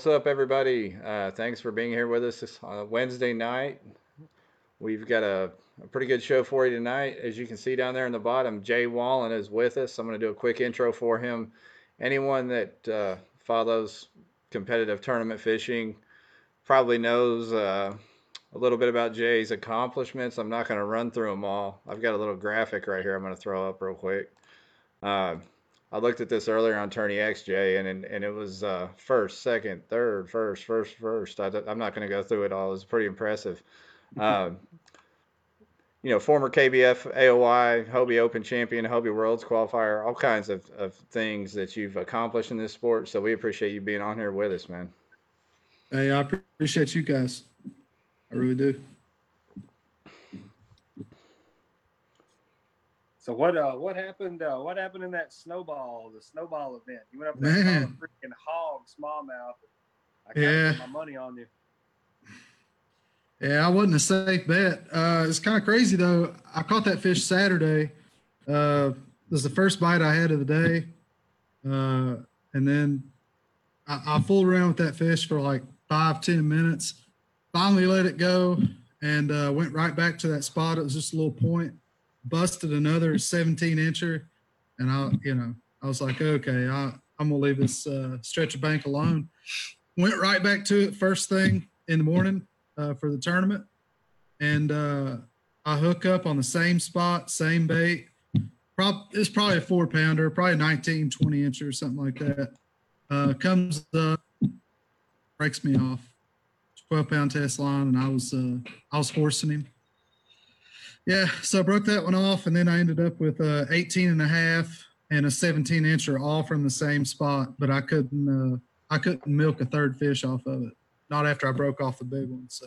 What's up, everybody? Uh, thanks for being here with us this uh, Wednesday night. We've got a, a pretty good show for you tonight. As you can see down there in the bottom, Jay Wallen is with us. I'm going to do a quick intro for him. Anyone that uh, follows competitive tournament fishing probably knows uh, a little bit about Jay's accomplishments. I'm not going to run through them all. I've got a little graphic right here I'm going to throw up real quick. I looked at this earlier on Tourney XJ, and and, and it was uh, first, second, third, first, first, first. I, am not going to go through it all. It was pretty impressive. Uh, you know, former KBF AOI, Hobie Open champion, Hobie Worlds qualifier, all kinds of, of things that you've accomplished in this sport. So we appreciate you being on here with us, man. Hey, I appreciate you guys. I really do. So what uh what happened uh what happened in that snowball the snowball event? You went up there and caught a freaking hog smallmouth. I kind Yeah. put my money on you. Yeah, I wasn't a safe bet. Uh, it's kind of crazy though. I caught that fish Saturday. Uh, it was the first bite I had of the day, uh, and then I, I fooled around with that fish for like five, ten minutes. Finally, let it go and uh, went right back to that spot. It was just a little point. Busted another 17 incher, and I, you know, I was like, okay, I, I'm gonna leave this uh, stretch of bank alone. Went right back to it first thing in the morning uh, for the tournament, and uh, I hook up on the same spot, same bait. Prob- it's probably a four pounder, probably 19, 20 inch or something like that. Uh, comes up, breaks me off. 12 pound test line, and I was uh, I was forcing him. Yeah, so I broke that one off, and then I ended up with uh, 18 and a half and a 17 incher all from the same spot, but I couldn't uh, I couldn't milk a third fish off of it. Not after I broke off the big one. So,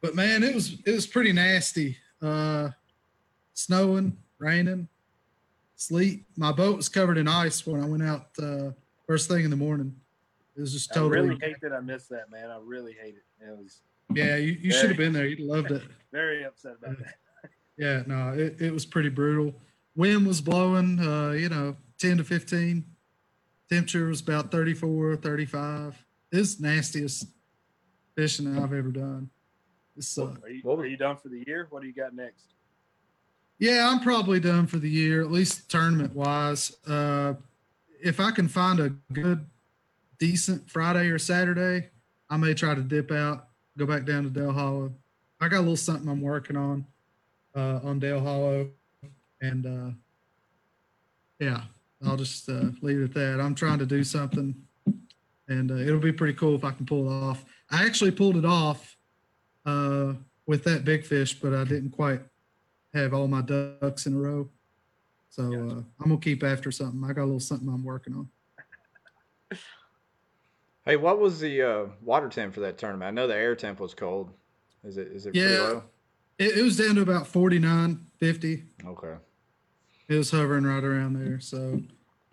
but man, it was it was pretty nasty. Uh, snowing, raining, sleet. My boat was covered in ice when I went out uh, first thing in the morning. It was just totally. I really hate that I missed that, man. I really hate it. It was yeah, you, you should have been there. You'd loved it. very upset about that. Yeah, no, it, it was pretty brutal. Wind was blowing, uh, you know, 10 to 15. Temperature was about 34, 35. It's nastiest fishing I've ever done. It's, uh, Are you, are you done for the year? What do you got next? yeah, I'm probably done for the year, at least tournament wise. Uh, if I can find a good, decent Friday or Saturday, I may try to dip out, go back down to Dale Hollow. I got a little something I'm working on uh, on Dale Hollow, and uh, yeah, I'll just uh, leave it at that. I'm trying to do something, and uh, it'll be pretty cool if I can pull it off. I actually pulled it off uh, with that big fish, but I didn't quite have all my ducks in a row. So uh, I'm gonna keep after something. I got a little something I'm working on. Hey, what was the uh, water temp for that tournament? I know the air temp was cold. Is it is it pretty Yeah. low? It, it was down to about 49, 50. Okay. It was hovering right around there. So,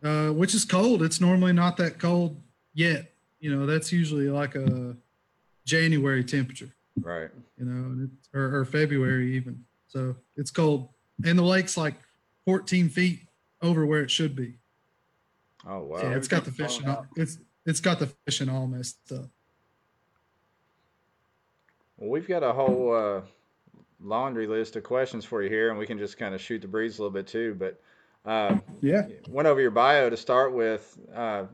uh, which is cold. It's normally not that cold yet. You know, that's usually like a January temperature, Right. you know, and it's, or, or February even. So it's cold. And the lake's like 14 feet over where it should be. Oh wow. Yeah, it's got the fishing. All, it's it's got the fishing all messed up. Well, we've got a whole uh, laundry list of questions for you here, and we can just kind of shoot the breeze a little bit too. But uh, Yeah. went over your bio to start with. Uh,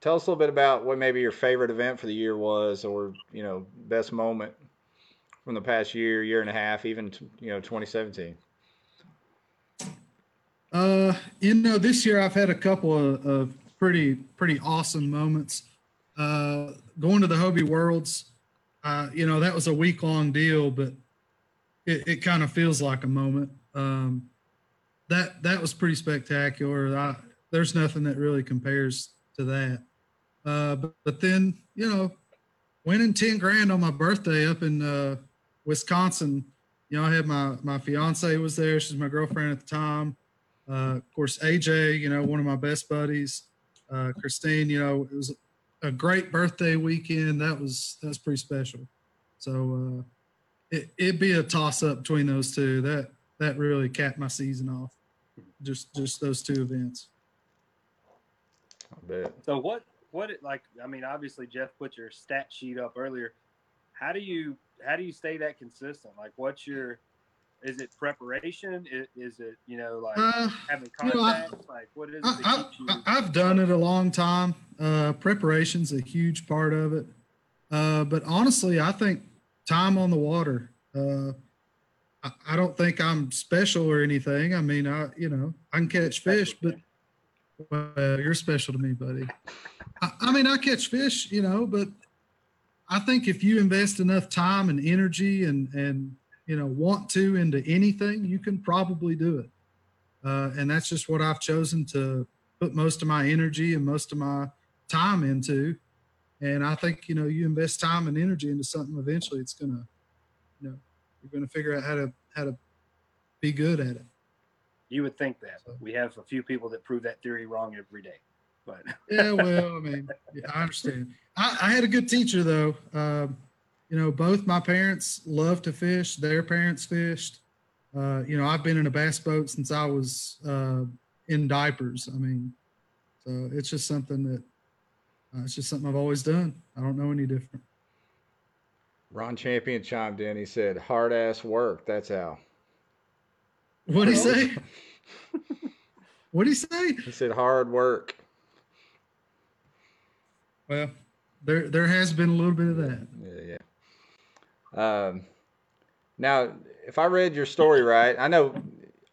tell us a little bit about what maybe your favorite event for the year was, or you know, best moment from the past year, year and a half, even you know, 2017. Uh, you know, this year I've had a couple of, of pretty pretty awesome moments. Uh, going to the Hobie Worlds, uh, you know, that was a week long deal, but it, it kind of feels like a moment. Um, that that was pretty spectacular. I, there's nothing that really compares to that. Uh, but, but then you know, winning ten grand on my birthday up in uh, Wisconsin. You know, I had my my fiance was there. She's my girlfriend at the time. Uh, of course, AJ, you know, one of my best buddies. Uh, Christine, you know, it was a great birthday weekend. That was that was pretty special. So uh, it, it'd be a toss up between those two. That that really capped my season off. Just just those two events. I bet. So what what it like? I mean, obviously Jeff put your stat sheet up earlier. How do you how do you stay that consistent? Like, what's your is it preparation? Is, is it you know like Uh, having you know, I- like, what is it? I, that I, keeps you- I- I've done it a long time. Uh, preparation's a huge part of it. Uh, but honestly, I think time on the water. Uh, I, I don't think I'm special or anything. I mean, I you know I can catch fish, but well, you're special to me, buddy. I, I mean, I catch fish, you know, but I think if you invest enough time and energy and and you know want to into anything, you can probably do it. Uh, and that's just what I've chosen to put most of my energy and most of my time into. And I think you know you invest time and energy into something, eventually it's gonna, you know, you're gonna figure out how to how to be good at it. you would think that. So- We have a few people that prove that theory wrong every day. But Yeah, well, I mean, yeah, I understand. I, I had a good teacher though. Um, you know, both my parents loved to fish. Their parents fished. Uh, you know, I've been in a bass boat since I was uh, in diapers. I mean, so it's just something that uh, it's just something I've always done. I don't know any different. Ron Champion chimed in. He said, "Hard ass work. That's how." What do you Well- say? what do you say? He said, "Hard work." Well, there there has been a little bit of that. Yeah, yeah. Um, now, if I read your story right, I know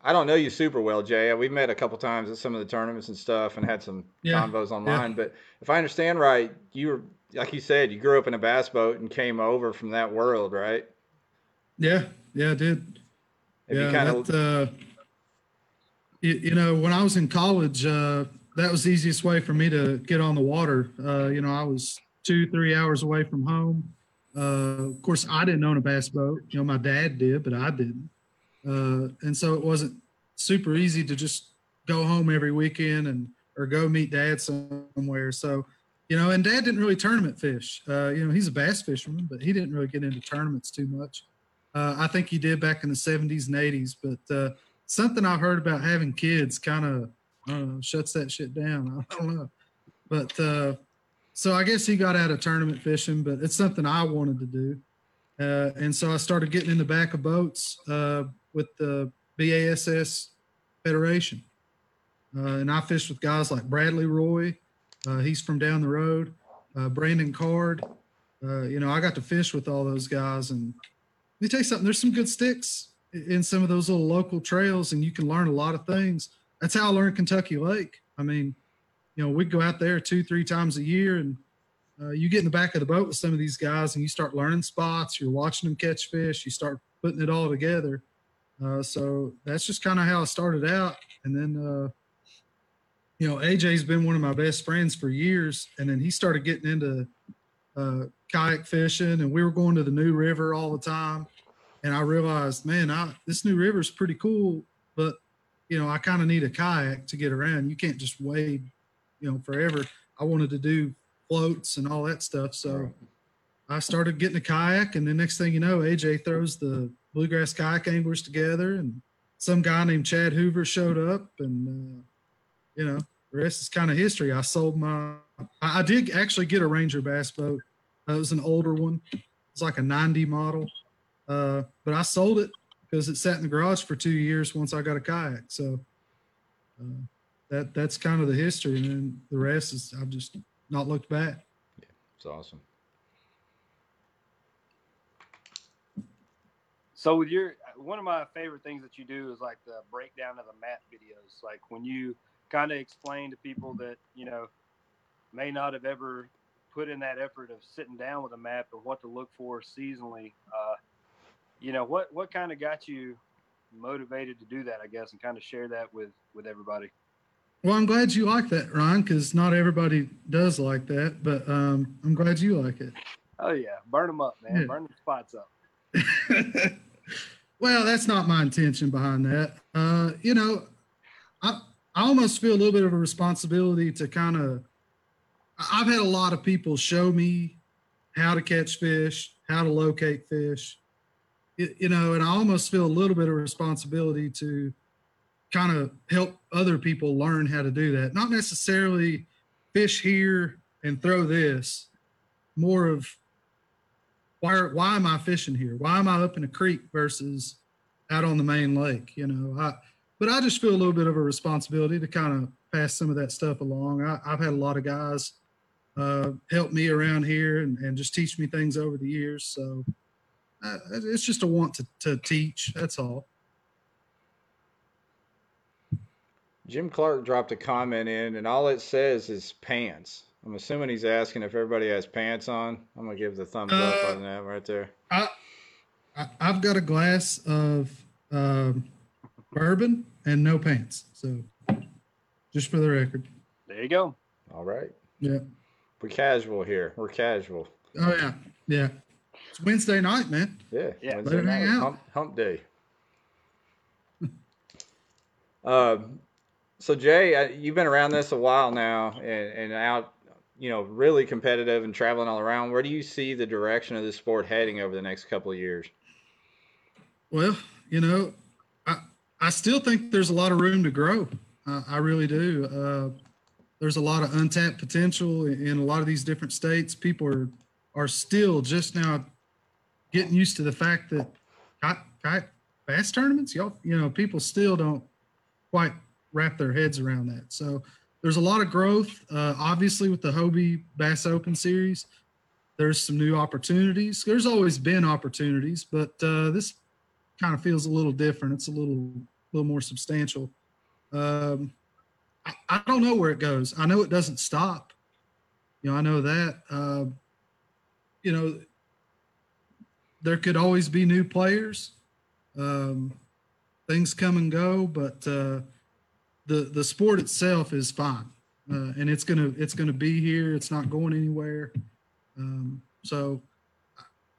I don't know you super well, Jay. We've met a couple times at some of the tournaments and stuff, and had some Yeah, convos online. But if I understand right, you were like you said, you grew up in a bass boat and came over from that world, right? Yeah, yeah, I did. Have yeah, you kind of uh, you, you know, when I was in college, uh, that was the easiest way for me to get on the water. Uh, you know, I was two, three hours away from home. Uh, of course, I didn't own a bass boat. You know, my dad did, but I didn't. Uh, and so it wasn't super easy to just go home every weekend and or go meet dad somewhere. So, you know, and dad didn't really tournament fish. Uh, you know, he's a bass fisherman, but he didn't really get into tournaments too much. Uh, I think he did back in the 70s and 80s, but uh, something I've heard about having kids kind of I shuts that shit down. I don't know. But uh, so I guess he got out of tournament fishing, but it's something I wanted to do. Uh, and so I started getting in the back of boats uh, with the BASS Federation. Uh, and I fished with guys like Bradley Roy. Uh, he's from down the road. Uh, Brandon Card. Uh, you know, I got to fish with all those guys. And let me tell you something, there's some good sticks in some of those little local trails, and you can learn a lot of things. That's how I learned Kentucky Lake. I mean, you know, we'd go out there two, three times a year, and uh, you get in the back of the boat with some of these guys, and you start learning spots. You're watching them catch fish. You start putting it all together. Uh, so that's just kind of how I started out. And then, uh, you know, AJ's been one of my best friends for years, and then he started getting into uh, kayak fishing, and we were going to the New River all the time. And I realized, man, I, this New River is pretty cool, but you know, I kind of need a kayak to get around. You can't just wade, you know, forever. I wanted to do floats and all that stuff, so I started getting a kayak, and the next thing you know, AJ throws the bluegrass kayak anglers together, and some guy named Chad Hoover showed up, and uh, you know, the rest is kind of history. I sold my, I, I did actually get a Ranger bass boat. Uh, it was an older one. It's like a 90 model, uh, but I sold it because it sat in the garage for two years once I got a kayak. So uh, that that's kind of the history, and then the rest is I've just not looked back. Yeah, It's awesome. So with your one of my favorite things that you do is like the breakdown of the map videos. Like when you kind of explain to people that you know may not have ever put in that effort of sitting down with a map and what to look for seasonally. Uh, you know what what kind of got you motivated to do that? I guess and kind of share that with with everybody. Well, I'm glad you like that, Ron, because not everybody does like that, but um, I'm glad you like it. Oh yeah, burn them up, man. Yeah. Burn the spots up. well, that's not my intention behind that. Uh, you know, I I almost feel a little bit of a responsibility to kind of. I've had a lot of people show me how to catch fish, how to locate fish, you, you know, and I almost feel a little bit of responsibility to kind of help other people learn how to do that. Not necessarily fish here and throw this more of why are, why am I fishing here? Why am I up in a creek versus out on the main lake? You know, I but I just feel a little bit of a responsibility to kind of pass some of that stuff along. I, have had a lot of guys uh, help me around here and, and just teach me things over the years. So uh, it's just a want to, to teach. That's all. Jim Clark dropped a comment in, and all it says is pants. I'm assuming he's asking if everybody has pants on. I'm gonna give the thumbs uh, up on that right there. I, I have got a glass of um, bourbon and no pants. So just for the record. There you go. All right. Yeah. We're casual here. We're casual. Oh yeah, yeah. It's Wednesday night, man. Yeah. Yeah. Wednesday night. Hump, hump day. uh, so Jay, you've been around this a while now, and, and out, you know, really competitive and traveling all around. Where do you see the direction of this sport heading over the next couple of years? Well, you know, I I still think there's a lot of room to grow. Uh, I really do. Uh, there's a lot of untapped potential in a lot of these different states. People are are still just now getting used to the fact that got bass tournaments, y'all, you know, people still don't quite wrap their heads around that. So there's a lot of growth. Uh, obviously, with the Hobie Bass Open Series, there's some new opportunities. There's always been opportunities, but uh, this kind of feels a little different. It's a little little more substantial. Um, I, I, don't know where it goes. I know it doesn't stop. You know, I know that. Uh, you know, there could always be new players. Um, things come and go, but uh, the the sport itself is fine, uh, and it's gonna it's gonna be here. It's not going anywhere. Um, so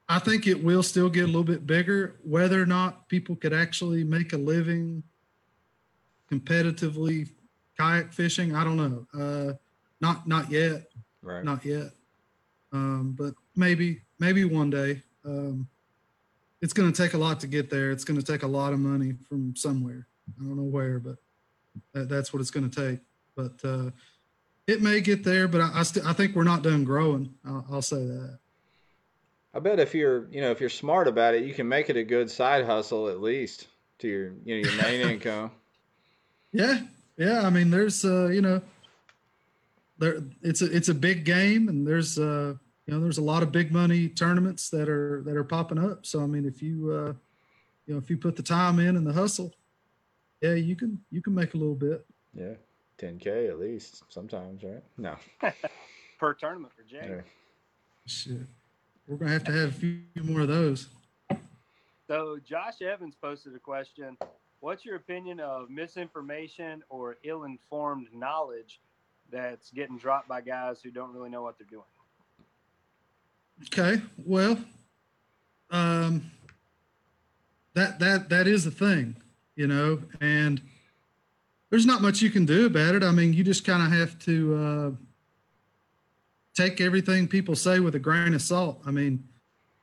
I think it will still get a little bit bigger. Whether or not people could actually make a living competitively kayak fishing, I don't know. Uh, not not yet. Right. Not yet. Um, but maybe maybe one day. Um, it's going to take a lot to get there. It's going to take a lot of money from somewhere. I don't know where, but that, that's what it's going to take. But uh, it may get there, but I, I, st- I think we're not done growing. I'll, I'll say that. I bet if you're, you know, if you're smart about it, you can make it a good side hustle at least to your, you know, your main income. Yeah, yeah. I mean, there's, uh, you know, there it's a it's a big game, and there's, uh, you know, there's a lot of big money tournaments that are that are popping up. So I mean, if you, uh, you know, if you put the time in and the hustle, yeah, you can you can make a little bit. Yeah, 10k at least sometimes, right? No. per tournament for Jay. Yeah. Shit, we're gonna have to have a few more of those. So Josh Evans posted a question. What's your opinion of misinformation or ill-informed knowledge that's getting dropped by guys who don't really know what they're doing? Okay, well, um, that that that is the thing you know, and there's not much you can do about it. I mean, you just kind of have to uh, take everything people say with a grain of salt. I mean,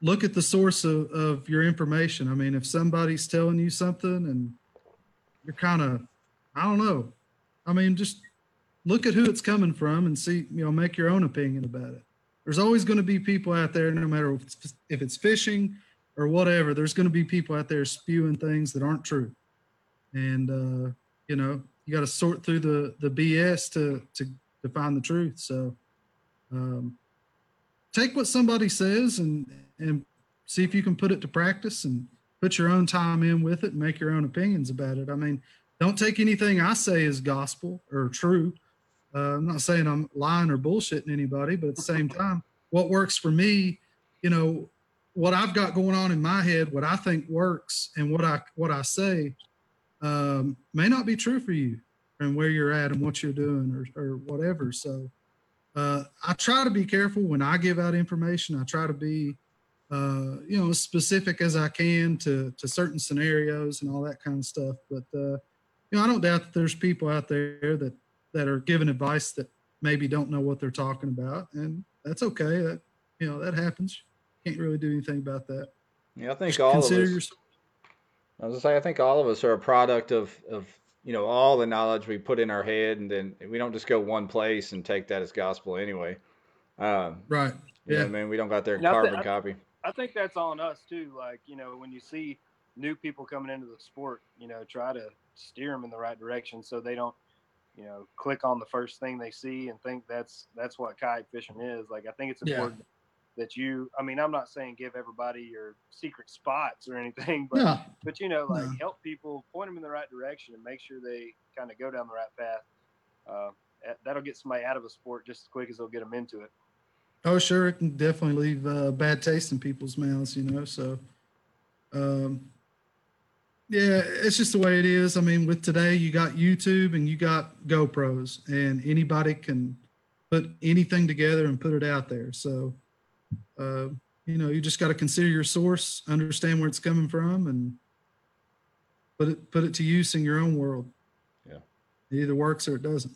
look at the source of, of your information. I mean, if somebody's telling you something and you're kind of, I don't know. I mean, just look at who it's coming from and see, you know, make your own opinion about it. There's always going to be people out there, no matter if it's, if it's fishing or whatever, there's going to be people out there spewing things that aren't true and uh, you know you got to sort through the the BS to to to find the truth. So um, take what somebody says and and see if you can put it to practice and put your own time in with it and make your own opinions about it. I mean, don't take anything I say as gospel or true. Uh, I'm not saying I'm lying or bullshitting anybody, but at the same time, what works for me, you know, what I've got going on in my head, what I think works, and what I what I say um, may not be true for you and where you're at and what you're doing or, or whatever. So uh, I try to be careful when I give out information. I try to be, uh, you know, as specific as I can to to certain scenarios and all that kind of stuff. But uh, you know, I don't doubt that there's people out there that that are giving advice that maybe don't know what they're talking about, and that's okay. That you know that happens. Can't really do anything about that. Yeah, I think Just all consider of us. Yourself, I was gonna say, I think all of us are a product of, of you know all the knowledge we put in our head, and then we don't just go one place and take that as gospel anyway. Um, Right. you Yeah. what I mean, we don't got their Now, I carbon I- copy. I think that's on us too. Like you know, when you see new people coming into the sport, you know, try to steer them in the right direction so they don't, you know, click on the first thing they see and think that's that's what kayak fishing is. Like I think it's Yeah. That you. I mean, I'm not saying give everybody your secret spots or anything, but but you know, like No. help people, point them in the right direction, and make sure they kind of go down the right path. Uh, that- that'll get somebody out of a sport just as quick as they'll get them into it. Oh, sure. It can definitely leave uh, bad taste in people's mouths, you know. So, um, yeah, it's just the way it is. I mean, with today, you got YouTube and you got GoPros, and anybody can put anything together and put it out there. So, uh, you know, you just got to consider your source, understand where it's coming from, and put it put it to use in your own world. Yeah. It either works or it doesn't.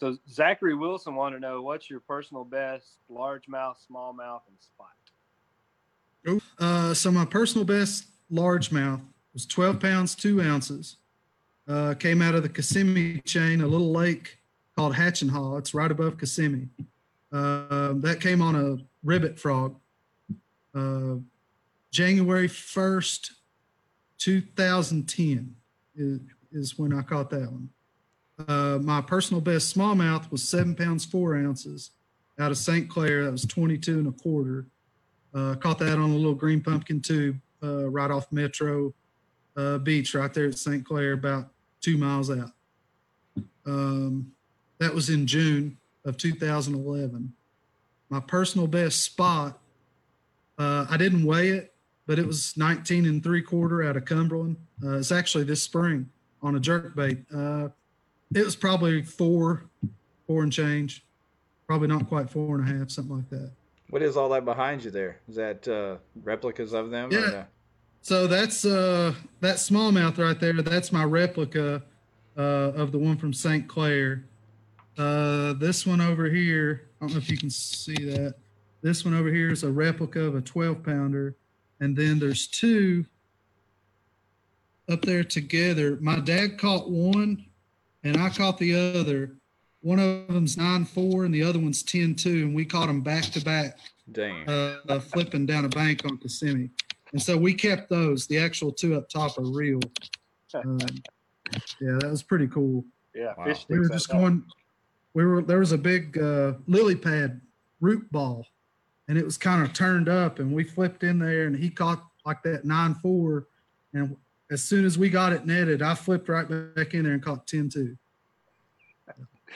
So Zachary Wilson want to know what's your personal best largemouth, smallmouth, and spot. Uh, so my personal best largemouth was 12 pounds, two ounces. Uh, came out of the Kissimmee chain, a little lake called Hatchineha. It's right above Kissimmee. Uh, that came on a ribbit frog. Uh, January 1st, 2010 is, is when I caught that one. Uh, my personal best smallmouth was seven pounds, four ounces out of St. Clair. That was 22 and a quarter. Uh, caught that on a little green pumpkin tube uh, right off Metro uh, Beach, right there at St. Clair, about two miles out. Um, that was in June of 2011. My personal best spot, uh, I didn't weigh it, but it was 19 and three quarter out of Cumberland. Uh, it's actually this spring on a jerk bait. Uh, it was probably four, four and change, probably not quite four and a half, something like that. What is all that behind you there? Is that uh, replicas of them? Yeah. no? So that's uh that smallmouth right there. That's my replica uh, of the one from St. Clair. Uh, this one over here, I don't know if you can see that. This one over here is a replica of a 12 pounder, and then there's two up there together. My dad caught one, and I caught the other. One of them's nine four, and the other one's 10 2, and we caught them back to back Dang. uh, uh, flipping down a bank on Kissimmee. And so we kept those. The actual two up top are real. Um, yeah, that was pretty cool. Yeah, Wow. fish We were sticks just out going. We were there was a big uh, lily pad root ball, and it was kind of turned up, and we flipped in there, and he caught like that nine four, and as soon as we got it netted, I flipped right back in there and caught 10-2.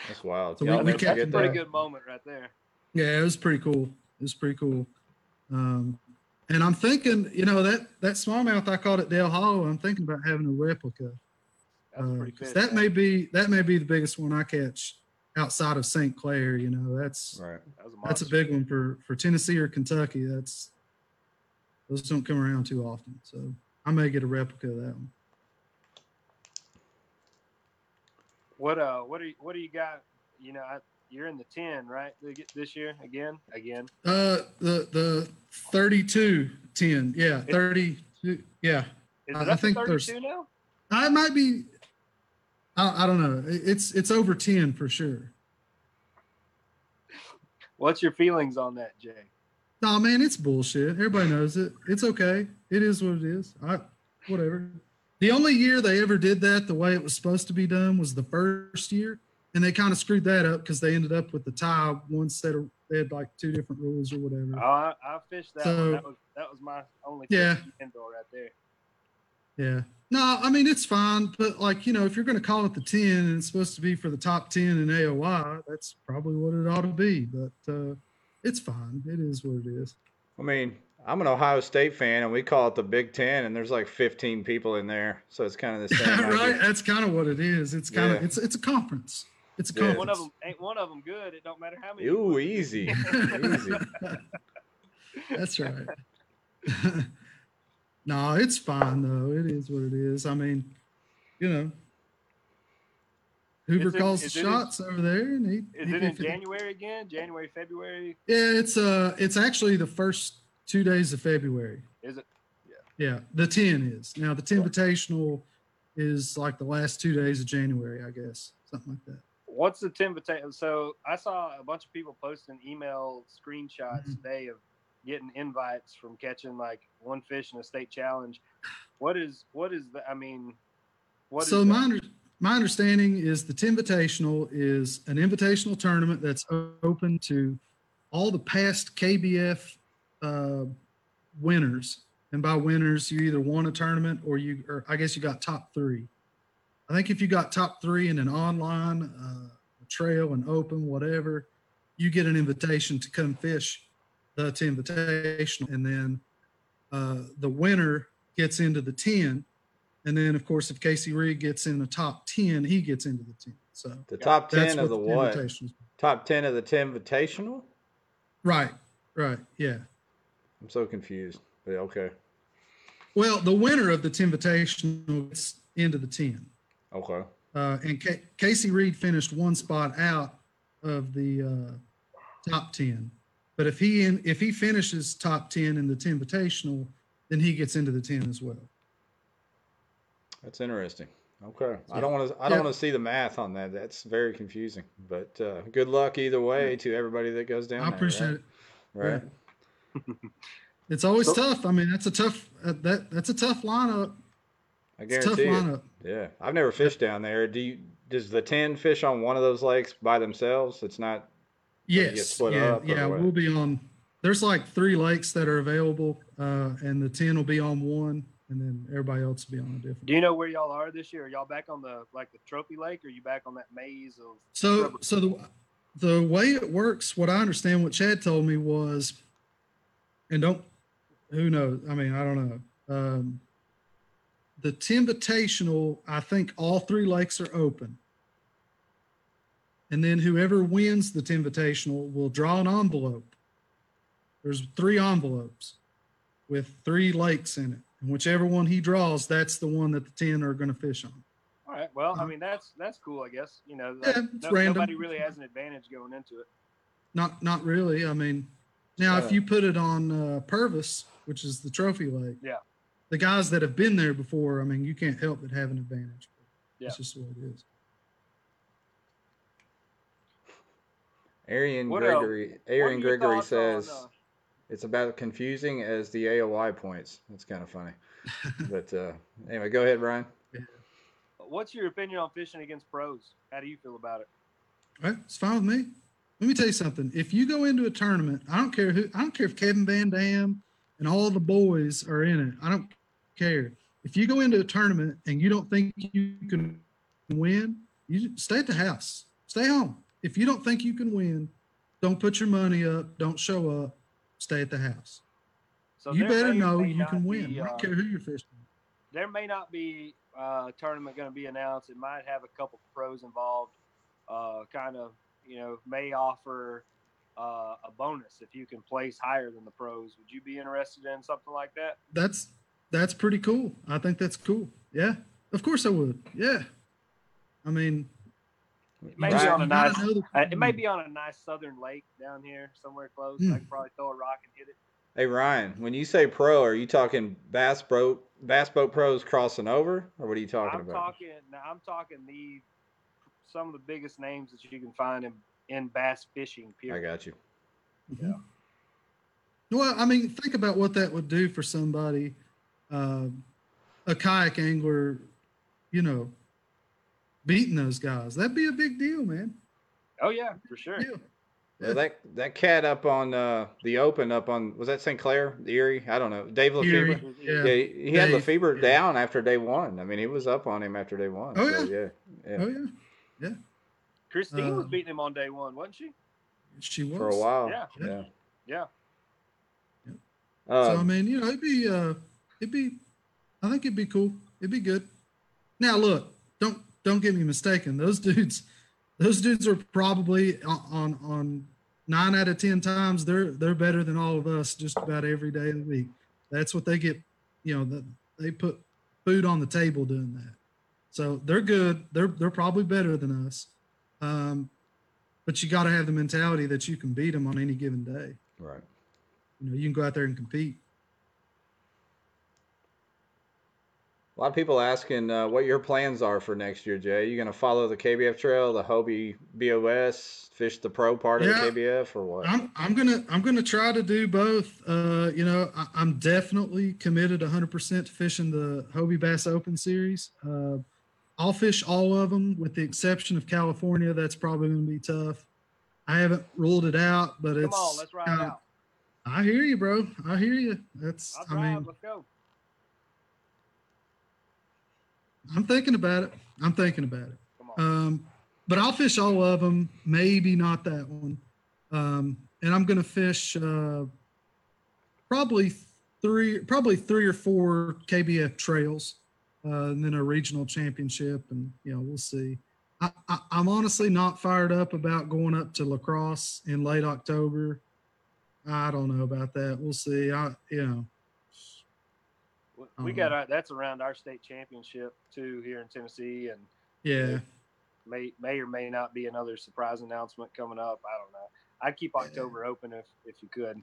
That's wild. So we- Y'all we never kept forget the- Pretty good moment right there. Yeah, it was pretty cool. It was pretty cool. Um, and I'm thinking, you know, that that smallmouth I caught at Dale Hollow, I'm thinking about having a replica. That's Uh, good. that may be that may be the biggest one I catch outside of St. Clair. You know, that's Right. That a that's a big one for for Tennessee or Kentucky. That's those don't come around too often. So I may get a replica of that one. What uh, what do you, what do you got? You know, I, you're in the ten, right? This year again, again. Uh, the the 32 10. Yeah, 32. Yeah. Is I- it I up to think there's- 32 now? I might be. I, I don't know. It's it's over ten for sure. What's your feelings on that, Jay? No, man, it's bullshit. Everybody knows it. It's okay. It is what it is. I whatever. The only year they ever did that the way it was supposed to be done was the first year, and they kind of screwed that up because they ended up with the tie one set of they had like two different rules or whatever. Oh, I, I fished that So- one. That was that was my only Yeah. indoor right there. Yeah. No, I mean it's fine, but like you know, if you're going to call it the ten and it's supposed to be for the top ten in AOY, that's probably what it ought to be. But uh, it's fine. It is what it is. I mean, I'm an Ohio State fan, and we call it the Big Ten, and there's like 15 people in there, so it's kind of the same. right? idea. That's kind of what it is. It's kind of it's it's a conference. It's a Yeah. conference. One of them ain't one of them good. It don't matter how many. Ooh, easy, easy. That's right. no, it's fine though. It is what it is. I mean, you know, Hoover it- calls the it in- shots over there, and he. Is he- it in if it- January again? January, February? Yeah, it's uh, it's actually the first two days of February. Is it? Yeah, Yeah, the ten is now the ten invitational is like the last two days of January, I guess, something like that. What's the potato? So I saw a bunch of people posting email screenshots Mhm. today of getting invites from catching like one fish in a state challenge. What is what is the? I mean, what is so my under, my understanding is the Invitational is an invitational tournament that's open to all the past KBF uh, winners, and by winners you either won a tournament or you, or I guess you got top three. I think if you got top three in an online, uh, trail, and open, whatever, you get an invitation to come fish the Invitational, and then uh, the winner gets into the ten. And then, of course, if Casey Reed gets in the top 10, he gets into the 10. So The top ten of the what? Top ten of the ten invitational? Right, right. Yeah. I'm so confused. But okay. Well, the winner of the 10 Invitational gets into the 10. Okay. Uh, and Ca- Casey Reed finished one spot out of the uh, top 10. But if he in, if he finishes top 10 in the Invitational, then he gets into the 10 as well. That's interesting. Okay. I don't want to I don't Yeah. want to see the math on that. That's very confusing. But uh, good luck either way to everybody that goes down I there, appreciate right? it. Right. It's always So- tough. I mean, that's a tough uh, that that's a tough lineup. I It's a tough guarantee it. lineup. Yeah. I've never fished down there. Do you does the 10 fish on one of those lakes by themselves? It's not you get Yes, split yeah, up yeah. what? We'll be on. There's like three lakes that are available, uh, and the ten will be on one, and then everybody else will be on a different. Do you know where y'all are this year? Are y'all back on the like the trophy lake, or are you back on that maze of? So, rubber? so the the way it works, what I understand, what Chad told me was, and don't, who knows? I mean, I don't know. Um, the Invitational, I think all three lakes are open. And then whoever wins the Invitational will draw an envelope. There's three envelopes with three lakes in it. And whichever one he draws, that's the one that the 10 are going to fish on. All right. Well, I Uh-huh. mean that's that's cool. I guess you know. Yeah, like, it's no- random. Nobody really has an advantage going into it. Not not really. I mean, now Yeah. if you put it on uh, Purvis, which is the trophy lake, Yeah. the guys that have been there before, I mean, you can't help but have an advantage. Yeah. It's just the way it is. Arian What? Gregory What are Arian Gregory thoughts on, says uh, it's about as confusing as the AOI points. That's kind of funny. but uh, anyway, go ahead, Brian. what's your opinion on fishing against pros? How do you feel about it? All right, it's fine with me. Let me tell you something. If you go into a tournament, I don't care who. I don't care if Kevin Van Dam and all the boys are in it. I don't care. If you go into a tournament and you don't think you can win, you stay at the house. Stay home. If you don't think you can win, don't put your money up. Don't show up. Stay at the house. So you better know you can win. be, I uh, don't care who you're fishing. there may not be uh, a tournament going to be announced. It might have a couple pros involved. Uh, kind of, you know, may offer uh, a bonus if you can place higher than the pros. Would you be interested in something like that? That's that's pretty cool. I think that's cool. Yeah, of course I would. Yeah, I mean, It may you be on a nice. Uh, it may be on a nice southern lake down here, somewhere close. Hmm. I could probably throw a rock and hit it. Hey Ryan, when you say pro, are you talking bass boat bass boat pros crossing over, or what are you talking I'm about? talking. Now I'm talking the some of the biggest names that you can find in in bass fishing. Period. I got you. Yeah. Well, I mean, think about what that would do for somebody, uh, a kayak angler, you know, beating those guys. That'd be a big deal, man. Oh yeah, for sure. Yeah. Well, that that cat up on uh, the open up on was that St. Clair, Erie? I don't know. Dave Lefebvre. Yeah. Yeah, he, he had Dave, Lefebvre yeah. down after day one. I mean, he was up on him after day one. Oh, so, yeah. yeah, Oh yeah, Yeah. Christine was Um, beating him on day one, wasn't she? she was for a while. Yeah. yeah. Yeah. So I mean, you know, it'd be, uh, it'd be, I think it'd be cool. It'd be good. Now, look, don't don't get me mistaken. Those dudes, those dudes are probably on on, nine out of ten times they're they're better than all of us just about every day of the week. That's what they get. You know, the, they put food on the table doing that. So they're good. They're they're probably better than us. Um, but you got to have the mentality that you can beat them on any given day. right. You know, you can go out there and compete. A lot of people asking uh, what your plans are for next year, Jay. You gonna follow the KBF trail, the Hobie BOS, fish the pro part Yeah. of the KBF, or what? I'm I'm gonna I'm gonna try to do both. Uh, you know, I, I'm definitely committed 100 percent to fishing the Hobie Bass Open Series. Uh, I'll fish all of them with the exception of California. That's probably gonna be tough. I haven't ruled it out, but Come it's. on, let's ride kinda- out. I hear you, bro. I hear you. That's. I'll I drive. mean, let's go. I'm thinking about it. I'm thinking about it. Um, but I'll fish all of them. Maybe not that one. Um, and I'm gonna fish uh, probably three, probably three or four KBF trails, uh, and then a regional championship. And you know, we'll see. I, I, I'm honestly not fired up about going up to La Crosse in late October. I don't know about that. We'll see. I, you know, We- we um, got our, that's around our state championship too here in Tennessee, and yeah. may may or may not be another surprise announcement coming up. I don't know. I'd keep October open if if you could.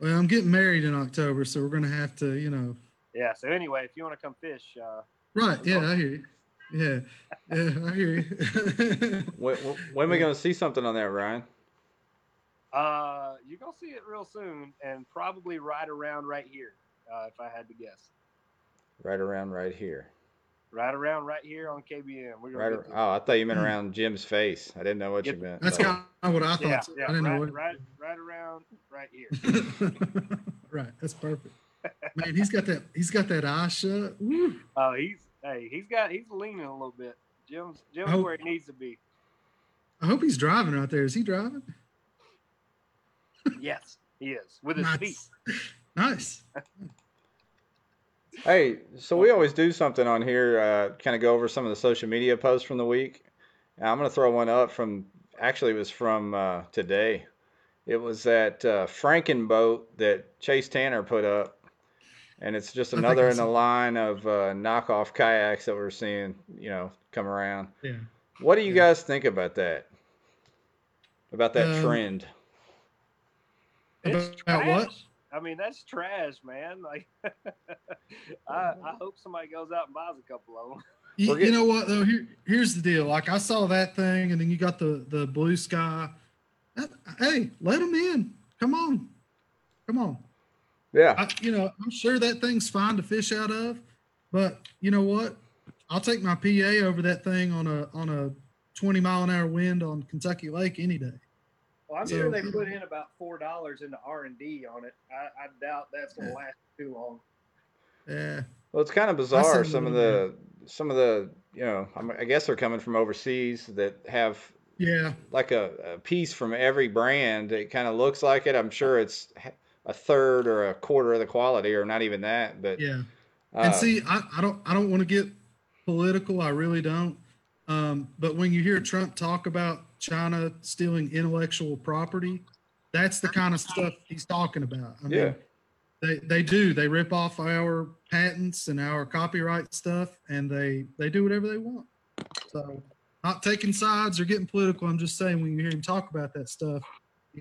Well, I'm getting married in October, so we're gonna have to, you know, Yeah. So anyway, if you want to come fish, uh, Right. Yeah, I hear you. Yeah. Yeah, I hear you. when, when we gonna see something on that, Ryan? uh, you're gonna see it real soon, and probably right around right here, uh, if I had to guess. Right around right here. Right around right here on KBM. We're gonna Right. ar- Oh, I thought you meant Hmm. around Jim's face. I didn't know what you meant. That's kind of what I thought. yeah, yeah, I didn't know right, what. right, right around right here. right. That's perfect. Man, he's got that. He's got that eye shut. Woo. Oh, he's hey, he's got he's leaning a little bit. Jim's Jim's Oh. where he needs to be. I hope he's driving right there. Is he driving? Yes, he is with his feet. Nice. Nice. Hey, so we always do something on here, uh, kind of go over some of the social media posts from the week. And I'm going to throw one up from, actually, it was from uh, today. It was that uh, Franken boat that Chase Tanner put up. And it's just another in the line of uh, knockoff kayaks that we're seeing, you know, come around. Yeah. What do you Yeah. guys think about that? About that Um, trend? It's About what? Trash. I mean, that's trash, man. Like, I, I mm-hmm. hope somebody goes out and buys a couple of them. You, We're you know what though? Here, here's the deal. Like I saw that thing, and then you got the the blue sky. That- hey, let them in. Come on, come on. Yeah. I, you know, I'm sure that thing's fine to fish out of, but you know what? I'll take my PA over that thing on a on a 20 mile an hour wind on Kentucky Lake any day. Well, I'm So- sure they put in about four dollars into R and D on it. I, I doubt that's going to last too long. Yeah, Well, it's kind of bizarre. said Some of little the, some of the, you know, I'm- I guess they're coming from overseas that have yeah, like a, a piece from every brand. It kind of looks like it. I'm sure it's a third or a quarter of the quality, or not even that. But yeah. uh, and see, I, I don't I don't want to get political. I really don't. Um, but when you hear Trump talk about China stealing intellectual property, that's the kind of stuff he's talking about. I mean, yeah, they they do they rip off our patents and our copyright stuff and they they do whatever they want so not taking sides or getting political i'm just saying when you hear him talk about that stuff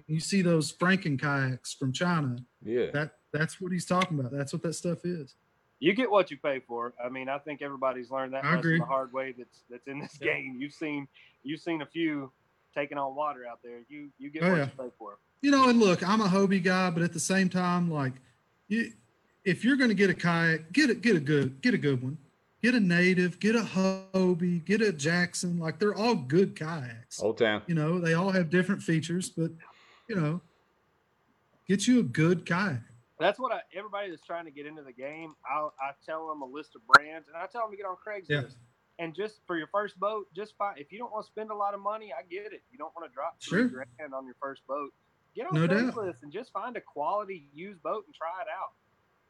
you see those franken kayaks from china yeah, that that's what he's talking about that's what that stuff is You get what you pay for. I mean, I think everybody's learned that I agree. the hard way. That's that's in this Yeah. game. You've seen you've seen a few taking on water out there. You you get Oh, what yeah. you pay for. you know and look i'm a hobie guy but at the same time like you if you're going to get a kayak get a get a good get a good one get a native get a hobie get a jackson like they're all good kayaks Old Town. you know they all have different features but you know get you a good kayak That's what I, everybody that's trying to get into the game. I I tell them a list of brands, and I tell them to get on Craigslist. Yeah. And just for your first boat, just find if you don't want to spend a lot of money, I get it. You don't want to drop Sure. grand on your first boat. Get on No doubt. Craigslist and just find a quality used boat and try it out.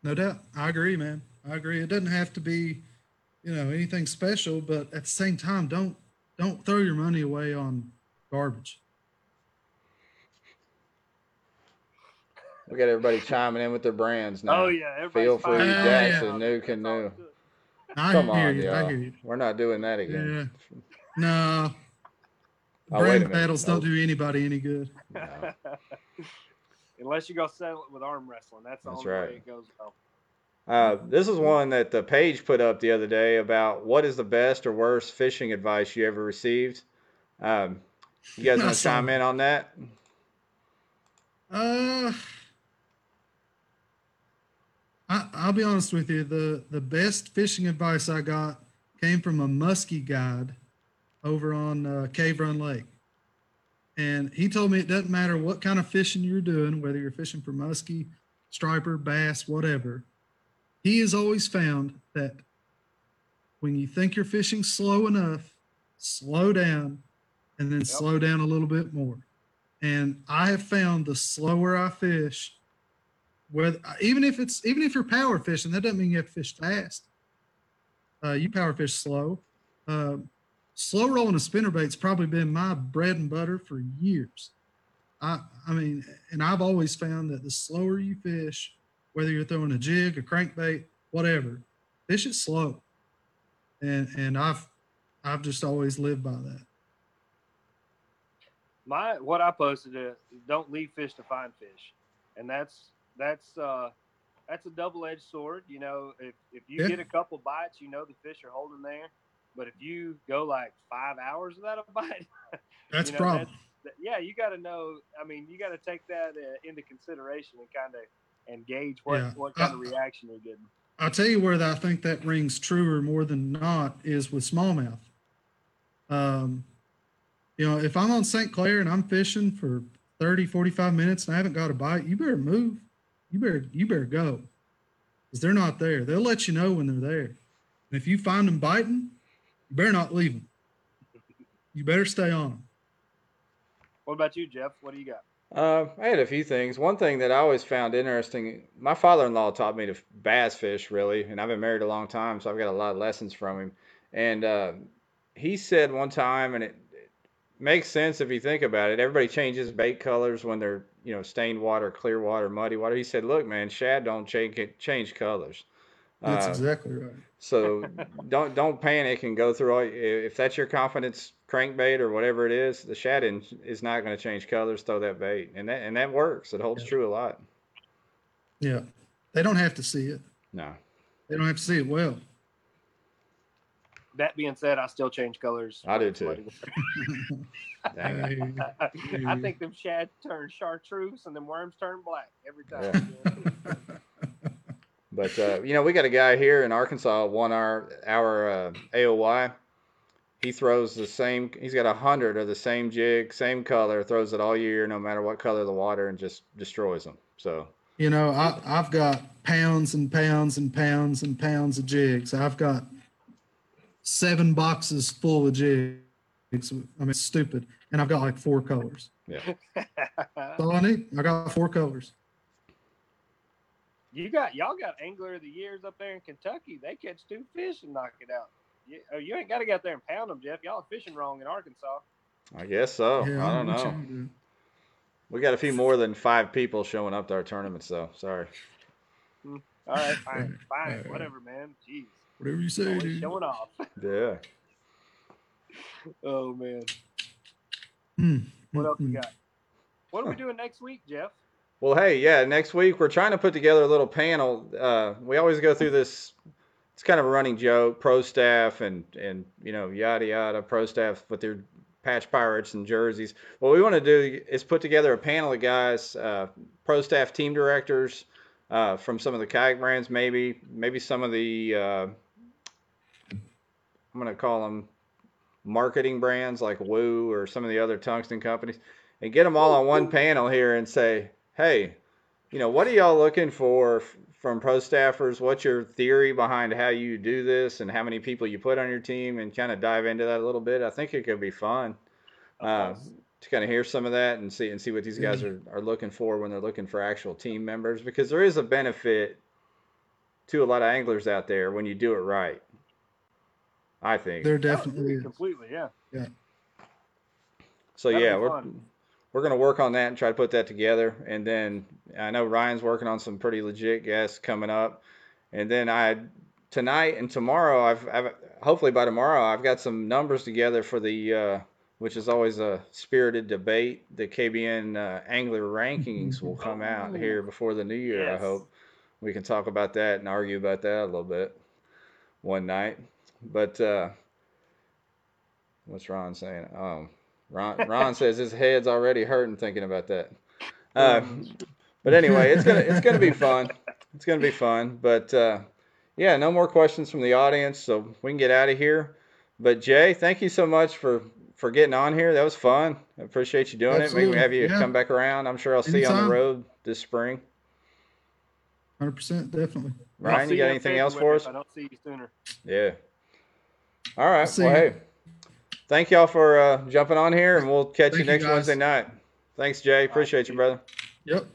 no doubt i agree man i agree it doesn't have to be you know anything special but at the same time don't don't throw your money away on garbage We got everybody chiming in with their brands now. Oh yeah, Feel free, finding Oh, Jackson, yeah. new canoe. Good. i Come hear on, you y'all. hear you We're not doing that again. yeah no Oh, wait a brand battles don't No. do anybody any good No. Unless you go settle it with arm wrestling, that's the That's only right. way it goes. Well. Uh, this is one that the page put up the other day about what is the best or worst fishing advice you ever received. Um, you guys want to saw chime in on that? Uh, I, I'll be honest with you. The the best fishing advice I got came from a muskie guide over on uh, Cave Run Lake, and he told me it doesn't matter what kind of fishing you're doing, whether you're fishing for muskie, striper, bass, whatever. He has always found that when you think you're fishing slow enough, slow down, and then slow down a little bit more. And I have found the slower I fish, whether even if it's even if you're power fishing, that doesn't mean you have to fish fast. Uh, you power fish slow. Uh, slow rolling a spinnerbait's probably been my bread and butter for years. I I mean, and I've always found that the slower you fish, whether you're throwing a jig, a crankbait, whatever, fish it slow. And and I've I've just always lived by that. my what I posted is don't leave fish to find fish, and that's that's uh that's a double edged sword. You know, if if you Yeah. get a couple bites, you know the fish are holding there. But if you go like five hours without a bite, That's You know, problem. that- yeah, you got to know. I mean, you got to take that uh, into consideration and kind of and gauge what Yeah. what kind of Uh, reaction you're getting. I'll tell you where that I think that rings truer more than not is with smallmouth. Um, you know, if I'm on St. Clair and I'm fishing for 30, 45 minutes and I haven't got a bite, you better move. You better, you better go. Because they're not there. They'll let you know when they're there. And if you find them biting, you better not leave them. You better stay on them. What about you, Jeff? What do you got? Uh, I had a few things. One thing that I always found interesting, my father-in-law taught me to bass fish, really, and I've been married a long time, so I've got a lot of lessons from him. And uh, he said one time, and it, it makes sense if you think about it. Everybody changes bait colors when they're, you know, stained water, clear water, muddy water. He said, "Look, man, shad don't change change colors." That's Uh, exactly right. so don't don't panic and go through all. If that's your confidence crankbait or whatever it is, the shad in- is not going to change colors. Throw that bait, and that and that works. It holds Yeah. true a lot. Yeah. They don't have to see it. No, They don't have to see it well. That being said, I still change colors. I do too. it's dang it. Hey, I think them shad turn chartreuse and them worms turn black every time. But uh, you know, we got a guy here in Arkansas won our our uh, AOY. He throws the same. He's got a hundred of the same jig, same color. Throws it all year, no matter what color the water, and just destroys them. So You know, I, I've got pounds and pounds and pounds and pounds of jigs. I've got seven boxes full of jigs. I mean, stupid. And I've got like four colors. yeah, That's all I need. I got four colors. you got y'all got angler of the years up there in Kentucky. They catch two fish and knock it out. You, oh, you ain't got to get out there and pound them, Jeff. Y'all are fishing wrong in Arkansas. I guess so. yeah, I don't what know. do. We got a few more than five people showing up to our tournaments, though. Sorry. Hmm. All right, fine, fine, Alright. whatever, man. Jeez, Whatever you say, always dude. showing off. Yeah. Oh man, Hmm. what else we Hmm. got? What are we doing next week, Jeff? Well, hey, yeah, next week we're trying to put together a little panel. Uh, we always go through this. It's kind of a running joke. Pro staff and and you know yada yada. Pro staff with their patch pirates and jerseys. What we want to do is put together a panel of guys, uh, pro staff team directors uh, from some of the kayak brands, maybe maybe some of the. I'm gonna call them marketing brands like Woo or some of the other tungsten companies, and get them all on one panel here and say, hey, you know, what are y'all looking for from pro staffers? What's your theory behind how you do this and how many people you put on your team and kind of dive into that a little bit? I think it could be fun uh, to kind of hear some of that and see and see what these guys are, are looking for when they're looking for actual team members because there is a benefit to a lot of anglers out there when you do it right. I think. There Oh, definitely is. completely, yeah. Yeah. So That'll yeah, we're fun. we're gonna work on that and try to put that together. And then I know Ryan's working on some pretty legit guests coming up. And then I tonight and tomorrow I've, I've hopefully by tomorrow I've got some numbers together for the uh, which is always a spirited debate. The KBN uh, angler rankings will come out here before the new year. I hope we can talk about that and argue about that a little bit one night. But uh, what's Ron saying? Um, Ron Ron says his head's already hurting thinking about that. Uh, but anyway, it's gonna it's gonna be fun. It's gonna be fun. But uh, yeah, no more questions from the audience, so we can get out of here. But Jay, thank you so much for for getting on here. That was fun. I appreciate you doing it. Maybe we have you Yeah. come back around. I'm sure I'll see you on the road this spring. Hundred percent, definitely. I'll Ryan, you got in anything else for us? I don't see you sooner. Yeah. All right. see Well, you. hey, thank y'all for uh, jumping on here, and we'll catch you Thank you, next guys. Wednesday night. Thanks, Jay. Appreciate you, brother. Yep.